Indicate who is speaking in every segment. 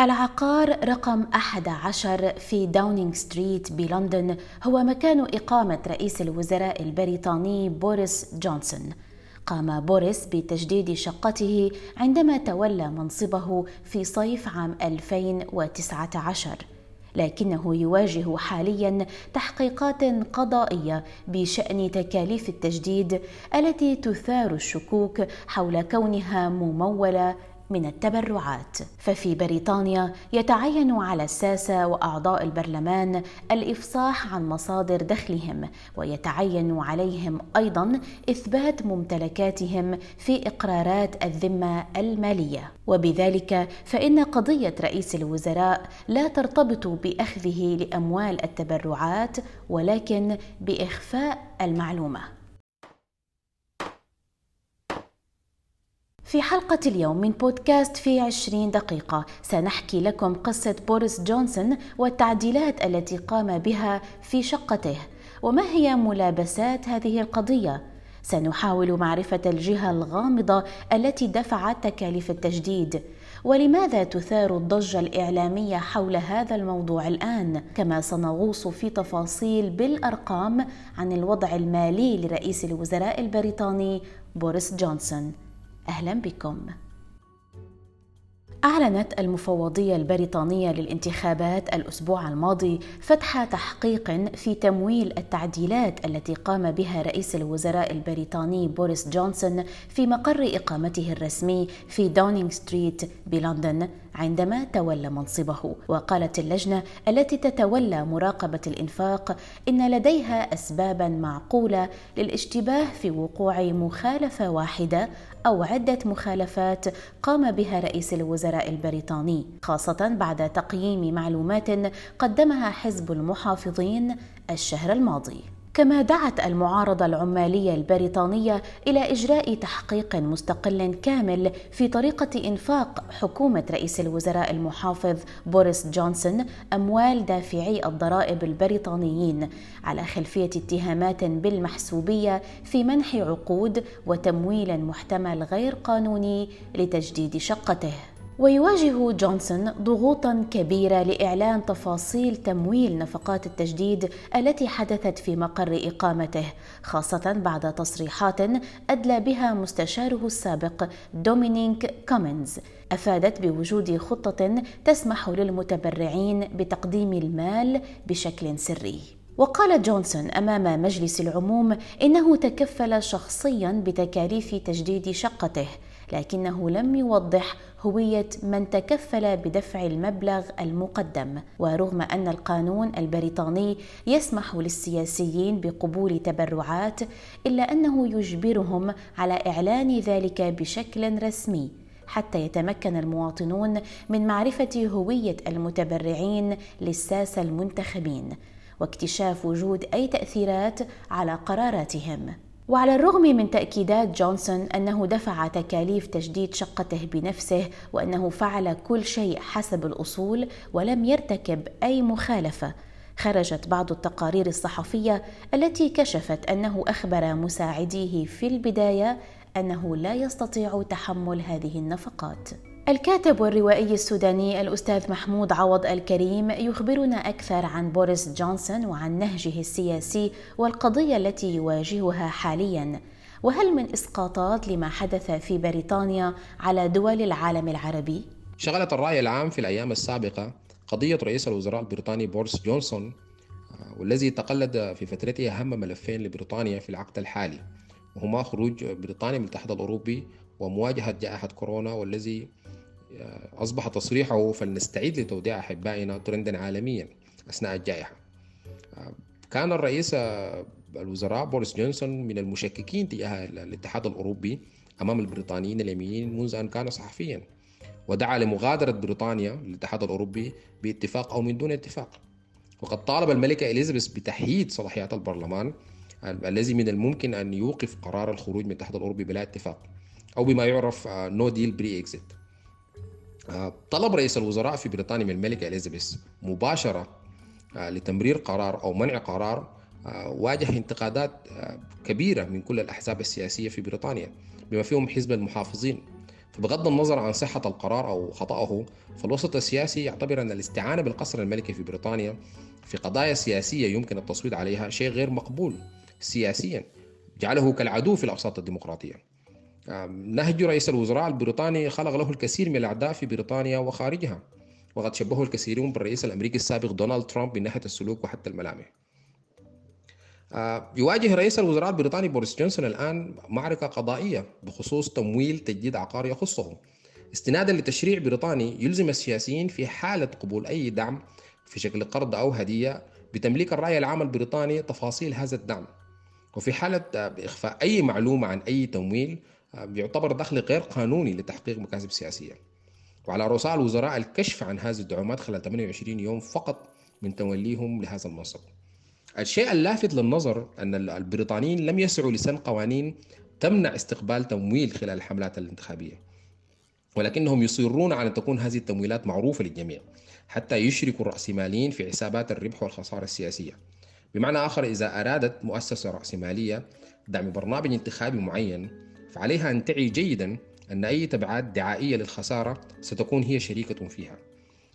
Speaker 1: العقار رقم 11 في داونينغ ستريت بلندن هو مكان إقامة رئيس الوزراء البريطاني بوريس جونسون. قام بوريس بتجديد شقته عندما تولى منصبه في صيف عام 2019 لكنه يواجه حاليا تحقيقات قضائية بشأن تكاليف التجديد التي تثار الشكوك حول كونها ممولة من التبرعات. ففي بريطانيا يتعين على الساسة وأعضاء البرلمان الإفصاح عن مصادر دخلهم ويتعين عليهم أيضا إثبات ممتلكاتهم في إقرارات الذمة المالية. وبذلك فإن قضية رئيس الوزراء لا ترتبط بأخذه لأموال التبرعات ولكن بإخفاء المعلومة. في حلقة اليوم من بودكاست في عشرين دقيقة. سنحكي لكم قصة بوريس جونسون والتعديلات التي قام بها في شقته. وما هي ملابسات هذه القضية؟ سنحاول معرفة الجهة الغامضة التي دفعت تكاليف التجديد. ولماذا تثار الضجة الإعلامية حول هذا الموضوع الآن؟ كما سنغوص في تفاصيل بالأرقام عن الوضع المالي لرئيس الوزراء البريطاني بوريس جونسون. أهلا بكم. أعلنت المفوضية البريطانية للانتخابات الأسبوع الماضي فتح تحقيق في تمويل التعديلات التي قام بها رئيس الوزراء البريطاني بوريس جونسون في مقر إقامته الرسمي في داونينغ ستريت بلندن عندما تولى منصبه. وقالت اللجنة التي تتولى مراقبة الإنفاق إن لديها اسبابا معقولة للاشتباه في وقوع مخالفة واحدة أو عدة مخالفات قام بها رئيس الوزراء البريطاني خاصة بعد تقييم معلومات قدمها حزب المحافظين الشهر الماضي. كما دعت المعارضة العمالية البريطانية إلى إجراء تحقيق مستقل كامل في طريقة إنفاق حكومة رئيس الوزراء المحافظ بوريس جونسون أموال دافعي الضرائب البريطانيين على خلفية اتهامات بالمحسوبية في منح عقود وتمويل محتمل غير قانوني لتجديد شقته. ويواجه جونسون ضغوطا كبيرة لإعلان تفاصيل تمويل نفقات التجديد التي حدثت في مقر إقامته خاصة بعد تصريحات أدلى بها مستشاره السابق دومينيك كومينز. أفادت بوجود خطة تسمح للمتبرعين بتقديم المال بشكل سري. وقال جونسون أمام مجلس العموم إنه تكفل شخصيا بتكاليف تجديد شقته لكنه لم يوضح هوية من تكفل بدفع المبلغ المقدم. ورغم أن القانون البريطاني يسمح للسياسيين بقبول تبرعات إلا أنه يجبرهم على إعلان ذلك بشكل رسمي. حتى يتمكن المواطنون من معرفة هوية المتبرعين للساسه المنتخبين واكتشاف وجود أي تأثيرات على قراراتهم. وعلى الرغم من تأكيدات جونسون أنه دفع تكاليف تجديد شقته بنفسه وأنه فعل كل شيء حسب الأصول ولم يرتكب أي مخالفة خرجت بعض التقارير الصحفية التي كشفت أنه أخبر مساعديه في البداية أنه لا يستطيع تحمل هذه النفقات. الكاتب والروائي السوداني الأستاذ محمود عوض الكريم يخبرنا أكثر عن بوريس جونسون وعن نهجه السياسي والقضية التي يواجهها حاليا وهل من إسقاطات لما حدث في بريطانيا على دول العالم العربي؟
Speaker 2: شغلت الرأي العام في الأيام السابقة قضية رئيس الوزراء البريطاني بوريس جونسون آه، والذي تقلد في فترته أهم ملفين لبريطانيا في العقد الحالي وهما خروج بريطانيا من الاتحاد الأوروبي ومواجهة جائحة كورونا والذي أصبح تصريحه فلنستعد لتوديع أحبائنا ترندا عالميا أثناء الجائحة. كان الرئيس الوزراء بوريس جونسون من المشككين تجاه الاتحاد الأوروبي أمام البريطانيين اليمينيين منذ أن كان صحفيا ودعا لمغادرة بريطانيا للاتحاد الأوروبي باتفاق أو من دون اتفاق. وقد طالب الملكة إليزابيث بتحييد صلاحيات البرلمان الذي من الممكن أن يوقف قرار الخروج من الاتحاد الأوروبي بلا اتفاق أو بما يعرف no deal Brexit طلب رئيس الوزراء في بريطانيا من الملكة إليزابيث مباشرة آه، لتمرير قرار أو منع قرار آه، واجه انتقادات آه، كبيرة من كل الأحزاب السياسية في بريطانيا بما فيهم حزب المحافظين. فبغض النظر عن صحة القرار أو خطأه فالوسط السياسي يعتبر أن الاستعانة بالقصر الملكي في بريطانيا في قضايا سياسية يمكن التصويت عليها شيء غير مقبول سياسيا جعله كالعدو في الأوساط الديمقراطية. نهج رئيس الوزراء البريطاني خلق له الكثير من الأعداء في بريطانيا وخارجها. وقد شبهه الكثيرون بالرئيس الأمريكي السابق دونالد ترامب من ناحية السلوك وحتى الملامح. يواجه رئيس الوزراء البريطاني بوريس جونسون الآن معركة قضائية بخصوص تمويل تجديد عقار يخصه. استنادا لتشريع بريطاني يلزم السياسيين في حالة قبول أي دعم في شكل قرض أو هدية بتمليك الرأي العام البريطاني تفاصيل هذا الدعم. وفي حالة إخفاء أي معلومة عن أي تمويل يعتبر دخل غير قانوني لتحقيق مكاسب سياسية. وعلى رؤساء الوزراء الكشف عن هذه الدعومات خلال 28 يوم فقط من توليهم لهذا المنصب. الشيء اللافت للنظر أن البريطانيين لم يسعوا لسن قوانين تمنع استقبال تمويل خلال الحملات الانتخابية. ولكنهم يصرون على أن تكون هذه التمويلات معروفة للجميع حتى يشركوا الرأسماليين في حسابات الربح والخسارة السياسية. بمعنى آخر إذا أرادت مؤسسة رأسمالية دعم برنامج انتخابي معين فعليها أن تعي جيدا أن أي تبعات دعائية للخسارة ستكون هي شريكة فيها.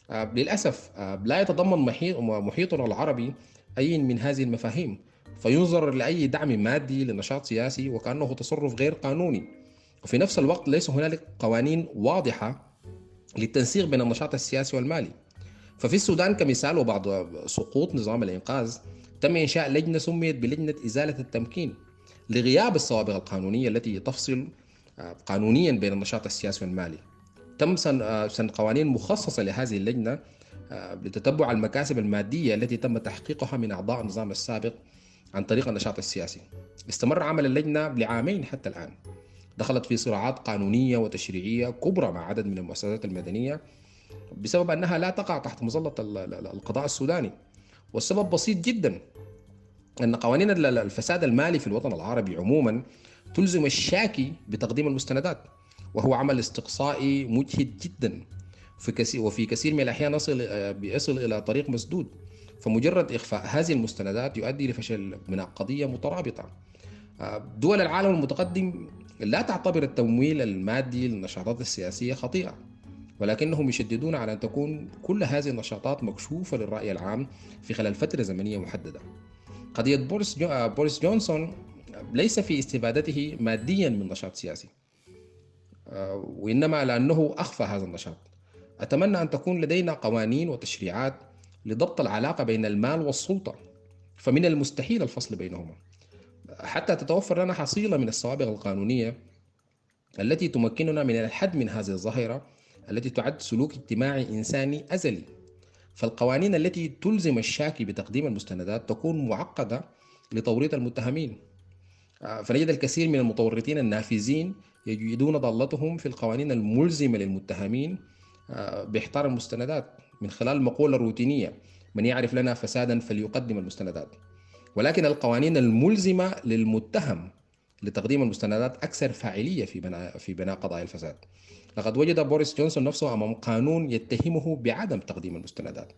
Speaker 2: آه، للأسف آه، لا يتضمن محيط محيطنا العربي أي من هذه المفاهيم فينظر لأي دعم مادي لنشاط سياسي وكأنه تصرف غير قانوني. وفي نفس الوقت ليس هنالك قوانين واضحة للتنسيق بين النشاط السياسي والمالي. ففي السودان كمثال وبعد سقوط نظام الإنقاذ تم إنشاء لجنة سميت بلجنة إزالة التمكين. لغياب السوابق القانونية التي تفصل آه، قانونيا بين النشاط السياسي والمالي. تم سن آه، قوانين مخصصة لهذه اللجنة آه، لتتبع المكاسب المادية التي تم تحقيقها من أعضاء النظام السابق عن طريق النشاط السياسي. استمر عمل اللجنة لعامين حتى الآن. دخلت في صراعات قانونية وتشريعية كبرى مع عدد من المؤسسات المدنية بسبب أنها لا تقع تحت مظلة القضاء السوداني. والسبب بسيط جدا. أن قوانين الفساد المالي في الوطن العربي عموما تلزم الشاكي بتقديم المستندات وهو عمل استقصائي مجهد جدا في كثير وفي كثير من الأحيان يصل بيصل إلى طريق مسدود. فمجرد إخفاء هذه المستندات يؤدي لفشل من قضية مترابطة. دول العالم المتقدم لا تعتبر التمويل المادي للنشاطات السياسية خطيئة ولكنهم يشددون على أن تكون كل هذه النشاطات مكشوفة للرأي العام في خلال فترة زمنية محددة. قضية بوريس, جو... بوريس جونسون ليس في استفادته ماديا من نشاط سياسي. وإنما لأنه أخفى هذا النشاط. أتمنى أن تكون لدينا قوانين وتشريعات لضبط العلاقة بين المال والسلطة فمن المستحيل الفصل بينهما. حتى تتوفر لنا حصيلة من السوابق القانونية التي تمكننا من الحد من هذه الظاهرة التي تعد سلوك اجتماعي إنساني أزلي. فالقوانين التي تلزم الشاكي بتقديم المستندات تكون معقدة لتوريط المتهمين. فنجد الكثير من المتورطين النافذين يجدون ضالتهم في القوانين الملزمة للمتهمين بإحضار المستندات. من خلال المقولة الروتينية من يعرف لنا فسادا فليقدم المستندات. ولكن القوانين الملزمة للمتهم لتقديم المستندات أكثر فاعلية في بناء في بناء قضايا الفساد. لقد وجد بوريس جونسون نفسه أمام قانون يتهمه بعدم تقديم المستندات.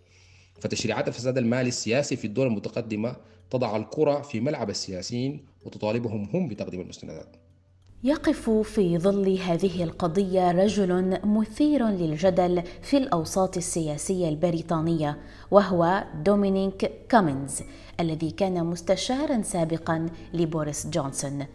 Speaker 2: فتشريعات الفساد المالي السياسي في الدول المتقدمة تضع الكرة في ملعب السياسيين وتطالبهم هم بتقديم المستندات.
Speaker 1: يقف في ظل هذه القضية رجل مثير للجدل في الأوساط السياسية البريطانية وهو دومينيك كومينز الذي كان مستشارا سابقا لبوريس جونسون.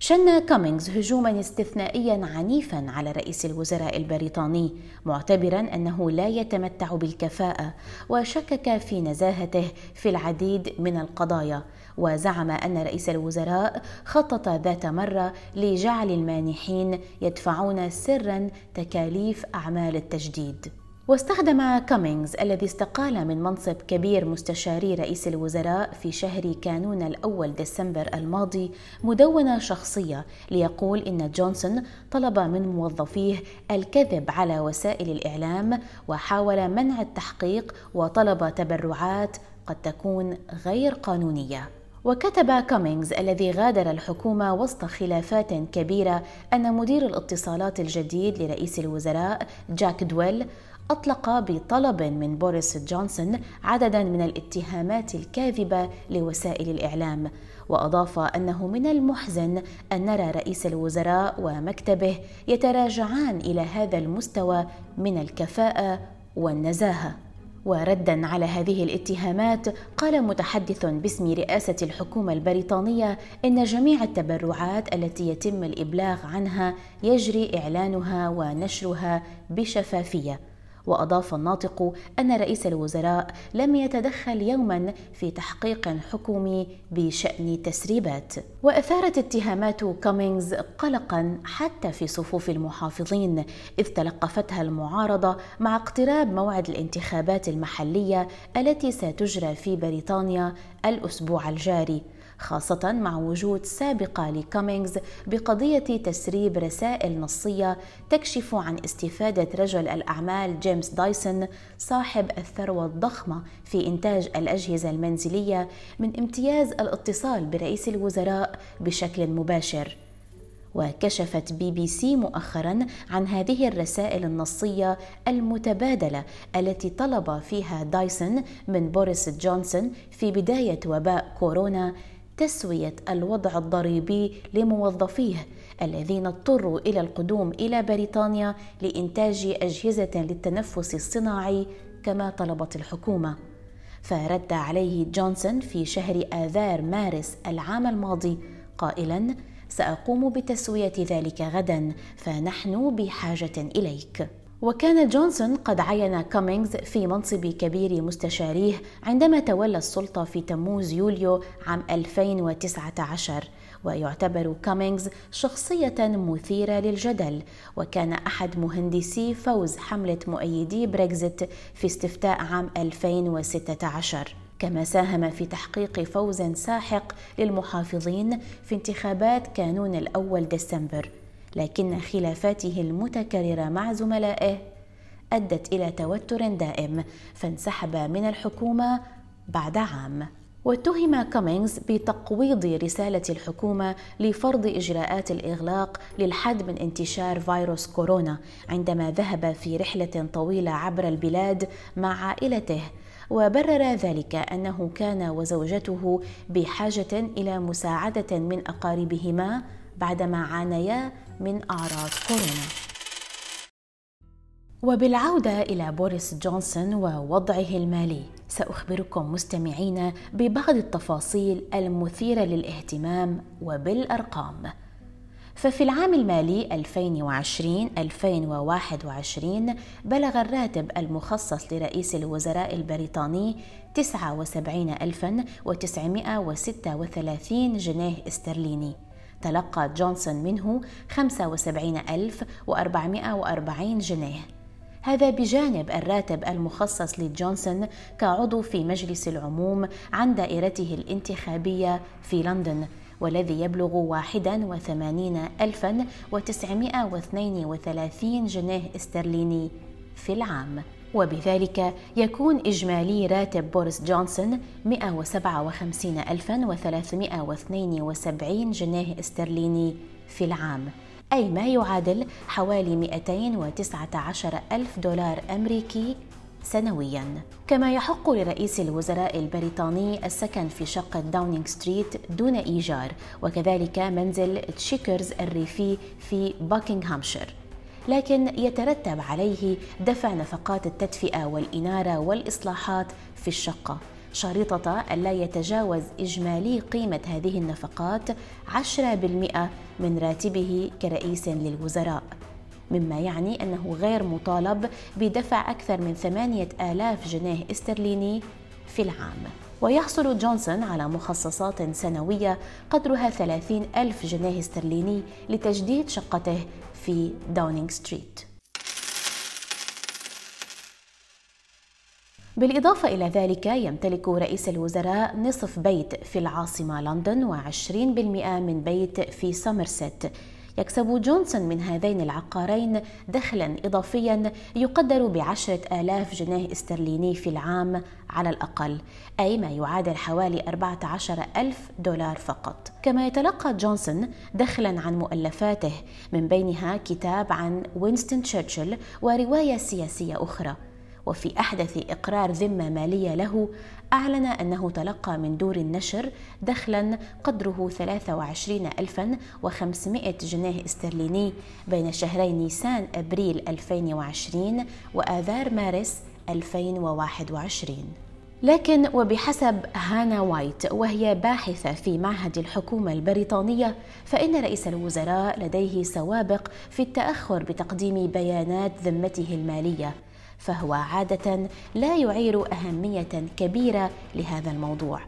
Speaker 1: شن كومينغز هجوما استثنائيا عنيفا على رئيس الوزراء البريطاني معتبرا أنه لا يتمتع بالكفاءة وشكك في نزاهته في العديد من القضايا وزعم أن رئيس الوزراء خطط ذات مرة لجعل المانحين يدفعون سرا تكاليف أعمال التجديد. واستخدم كومينغز الذي استقال من منصب كبير مستشاري رئيس الوزراء في شهر كانون الأول ديسمبر الماضي مدونة شخصية ليقول إن جونسون طلب من موظفيه الكذب على وسائل الإعلام وحاول منع التحقيق وطلب تبرعات قد تكون غير قانونية. وكتب كومينغز الذي غادر الحكومة وسط خلافات كبيرة أن مدير الاتصالات الجديد لرئيس الوزراء جاك دويل أطلق بطلب من بوريس جونسون عددا من الاتهامات الكاذبة لوسائل الإعلام وأضاف أنه من المحزن أن نرى رئيس الوزراء ومكتبه يتراجعان إلى هذا المستوى من الكفاءة والنزاهة. وردا على هذه الاتهامات قال متحدث باسم رئاسة الحكومة البريطانية إن جميع التبرعات التي يتم الإبلاغ عنها يجري إعلانها ونشرها بشفافية. وأضاف الناطق أن رئيس الوزراء لم يتدخل يوما في تحقيق حكومي بشأن تسريبات. واثارت اتهامات كومينغز قلقا حتى في صفوف المحافظين إذ تلقفتها المعارضة مع اقتراب موعد الانتخابات المحلية التي ستجرى في بريطانيا الأسبوع الجاري. خاصة مع وجود سابقة لكومينغز بقضية تسريب رسائل نصية تكشف عن استفادة رجل الأعمال جيمس دايسون صاحب الثروة الضخمة في إنتاج الأجهزة المنزلية من امتياز الاتصال برئيس الوزراء بشكل مباشر. وكشفت بي بي سي مؤخرا عن هذه الرسائل النصية المتبادلة التي طلب فيها دايسون من بوريس جونسون في بداية وباء كورونا تسوية الوضع الضريبي لموظفيه الذين اضطروا إلى القدوم إلى بريطانيا لإنتاج أجهزة للتنفس الصناعي كما طلبت الحكومة. فرد عليه جونسون في شهر آذار مارس العام الماضي قائلا سأقوم بتسوية ذلك غدا فنحن بحاجة إليك. وكان جونسون قد عين كومينغز في منصب كبير مستشاريه عندما تولى السلطة في تموز يوليو عام 2019 ويعتبر كومينغز شخصية مثيرة للجدل وكان أحد مهندسي فوز حملة مؤيدي بريكزيت في استفتاء عام 2016 كما ساهم في تحقيق فوز ساحق للمحافظين في انتخابات كانون الأول ديسمبر. لكن خلافاته المتكررة مع زملائه أدت إلى توتر دائم فانسحب من الحكومة بعد عام. واتهم كومينغز بتقويض رسالة الحكومة لفرض إجراءات الإغلاق للحد من انتشار فيروس كورونا عندما ذهب في رحلة طويلة عبر البلاد مع عائلته. وبرر ذلك أنه كان وزوجته بحاجة إلى مساعدة من أقاربهما بعدما عانيا من أعراض كورونا. وبالعودة إلى بوريس جونسون ووضعه المالي سأخبركم مستمعين ببعض التفاصيل المثيرة للاهتمام وبالأرقام. ففي العام المالي 2020-2021 بلغ الراتب المخصص لرئيس الوزراء البريطاني 79936 جنيه استرليني. تلقى جونسون منه 75440 جنيه. هذا بجانب الراتب المخصص لجونسون كعضو في مجلس العموم عن دائرته الانتخابية في لندن والذي يبلغ 81932 جنيه استرليني في العام. وبذلك يكون إجمالي راتب بوريس جونسون 157372 جنيه استرليني في العام أي ما يعادل حوالي 219 ألف دولار أمريكي سنويا. كما يحق لرئيس الوزراء البريطاني السكن في شقة داونينغ ستريت دون إيجار وكذلك منزل تشيكرز الريفي في باكنغهامشير لكن يترتب عليه دفع نفقات التدفئة والإنارة والإصلاحات في الشقة. شريطة ألا يتجاوز إجمالي قيمة هذه النفقات 10% من راتبه كرئيس للوزراء. مما يعني أنه غير مطالب بدفع أكثر من 8000 جنيه استرليني في العام. ويحصل جونسون على مخصصات سنوية قدرها 30 ألف جنيه استرليني لتجديد شقته في داونينغ ستريت بالإضافة إلى ذلك يمتلك رئيس الوزراء نصف بيت في العاصمة لندن و20% من بيت في سومرسيت يكسب جونسون من هذين العقارين دخلا إضافيا يقدر بعشرة آلاف جنيه استرليني في العام على الأقل أي ما يعادل حوالي 14 ألف دولار فقط. كما يتلقى جونسون دخلا عن مؤلفاته من بينها كتاب عن وينستون تشرشل ورواية سياسية أخرى. وفي أحدث إقرار ذمة مالية له أعلن أنه تلقى من دور النشر دخلا قدره 23500 جنيه استرليني بين شهري نيسان أبريل 2020 وآذار مارس 2021 لكن وبحسب هانا وايت وهي باحثة في معهد الحكومة البريطانية فإن رئيس الوزراء لديه سوابق في التأخر بتقديم بيانات ذمته المالية. فهو عادة لا يعير أهمية كبيرة لهذا الموضوع.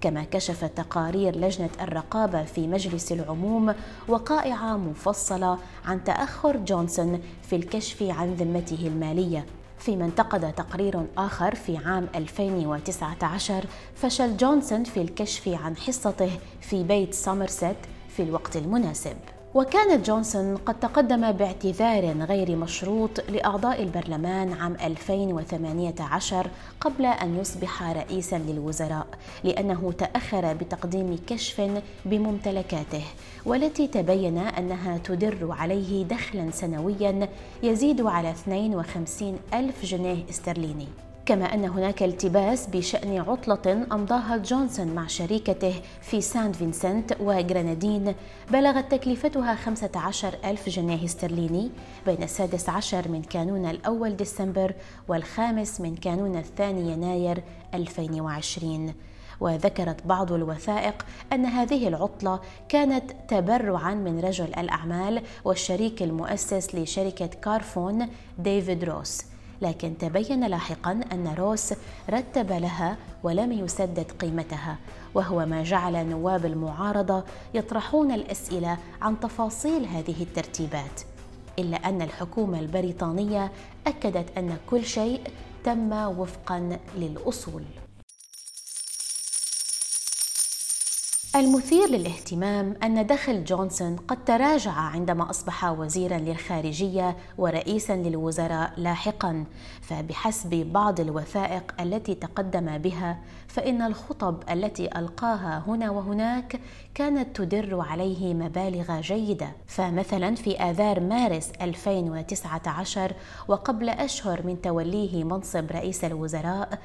Speaker 1: كما كشفت تقارير لجنة الرقابة في مجلس العموم وقائع مفصلة عن تأخر جونسون في الكشف عن ذمته المالية. فيما انتقد تقرير آخر في عام 2019 فشل جونسون في الكشف عن حصته في بيت سومرست في الوقت المناسب. وكان جونسون قد تقدم باعتذار غير مشروط لأعضاء البرلمان عام 2018 قبل أن يصبح رئيسا للوزراء لأنه تأخر بتقديم كشف بممتلكاته والتي تبين أنها تدر عليه دخلا سنويا يزيد على 52 ألف جنيه استرليني. كما أن هناك التباس بشأن عطلة أمضاها جونسون مع شريكته في سان فينسنت وغرنادين بلغت تكلفتها 15 ألف جنيه استرليني بين السادس عشر من كانون الأول ديسمبر والخامس من كانون الثاني يناير 2020 وذكرت بعض الوثائق أن هذه العطلة كانت تبرعا من رجل الأعمال والشريك المؤسس لشركة كارفون ديفيد روس. لكن تبين لاحقا أن روس رتب لها ولم يسدد قيمتها وهو ما جعل نواب المعارضة يطرحون الأسئلة عن تفاصيل هذه الترتيبات إلا أن الحكومة البريطانية أكدت أن كل شيء تم وفقا للأصول. المثير للاهتمام أن دخل جونسون قد تراجع عندما أصبح وزيرا للخارجية ورئيسا للوزراء لاحقا. فبحسب بعض الوثائق التي تقدم بها فإن الخطب التي ألقاها هنا وهناك كانت تدر عليه مبالغ جيدة. فمثلا في آذار مارس 2019 وقبل أشهر من توليه منصب رئيس الوزراء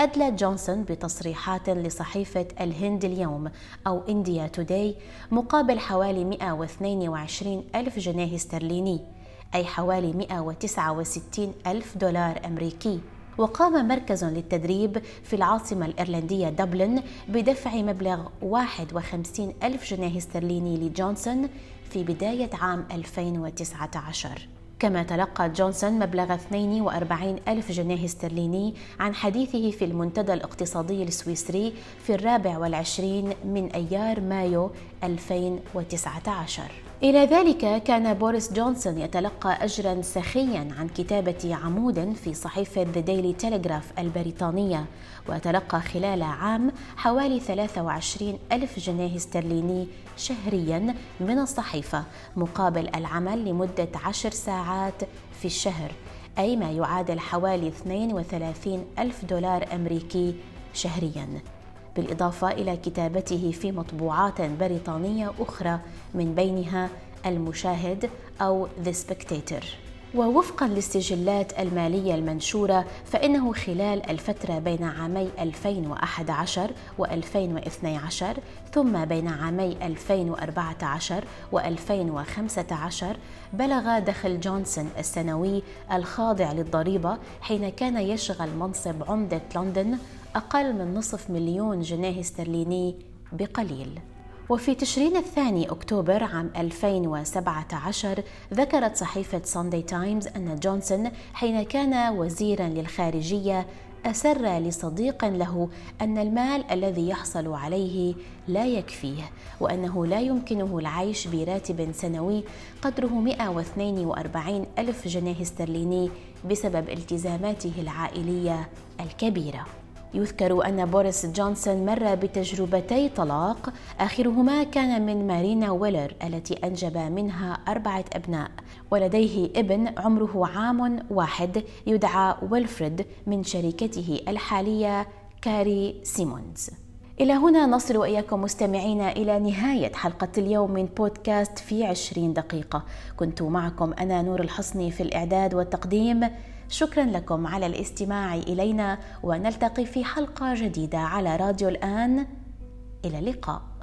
Speaker 1: أدلى جونسون بتصريحات لصحيفة الهند اليوم أو إنديا توداي مقابل حوالي 122 ألف جنيه استرليني أي حوالي 169 ألف دولار أمريكي. وقام مركز للتدريب في العاصمة الإيرلندية دبلن بدفع مبلغ 51 ألف جنيه استرليني لجونسون في بداية عام 2019 كما تلقى جونسون مبلغ 42 ألف جنيه استرليني عن حديثه في المنتدى الاقتصادي السويسري في الرابع والعشرين من أيار مايو 2019 إلى ذلك كان بوريس جونسون يتلقى أجرا سخيا عن كتابة عمود في صحيفة ذا ديلي تيليغراف البريطانية وتلقى خلال عام حوالي 23 ألف جنيه استرليني شهريا من الصحيفة مقابل العمل لمدة عشر ساعات في الشهر أي ما يعادل حوالي 32 ألف دولار أمريكي شهرياً. بالإضافة إلى كتابته في مطبوعات بريطانية أخرى من بينها المشاهد أو The Spectator. ووفقا للسجلات المالية المنشورة فإنه خلال الفترة بين عامي 2011 و2012 ثم بين عامي 2014 و2015 بلغ دخل جونسون السنوي الخاضع للضريبة حين كان يشغل منصب عمدة لندن أقل من نصف مليون جنيه استرليني بقليل. وفي تشرين الثاني أكتوبر عام 2017 ذكرت صحيفة ساندي تايمز أن جونسون حين كان وزيرا للخارجية أسر لصديق له أن المال الذي يحصل عليه لا يكفيه وأنه لا يمكنه العيش براتب سنوي قدره 142 ألف جنيه استرليني بسبب التزاماته العائلية الكبيرة. يذكر أن بوريس جونسون مر بتجربتي طلاق آخرهما كان من مارينا ويلر التي أنجب منها أربعة أبناء. ولديه ابن عمره عام واحد يدعى ويلفريد من شريكته الحالية كاري سيموندز. إلى هنا نصل وإياكم مستمعينا إلى نهاية حلقة اليوم من بودكاست في عشرين دقيقة. كنت معكم أنا نور الحصني في الإعداد والتقديم. شكرا لكم على الاستماع إلينا ونلتقي في حلقة جديدة على راديو الآن. إلى اللقاء.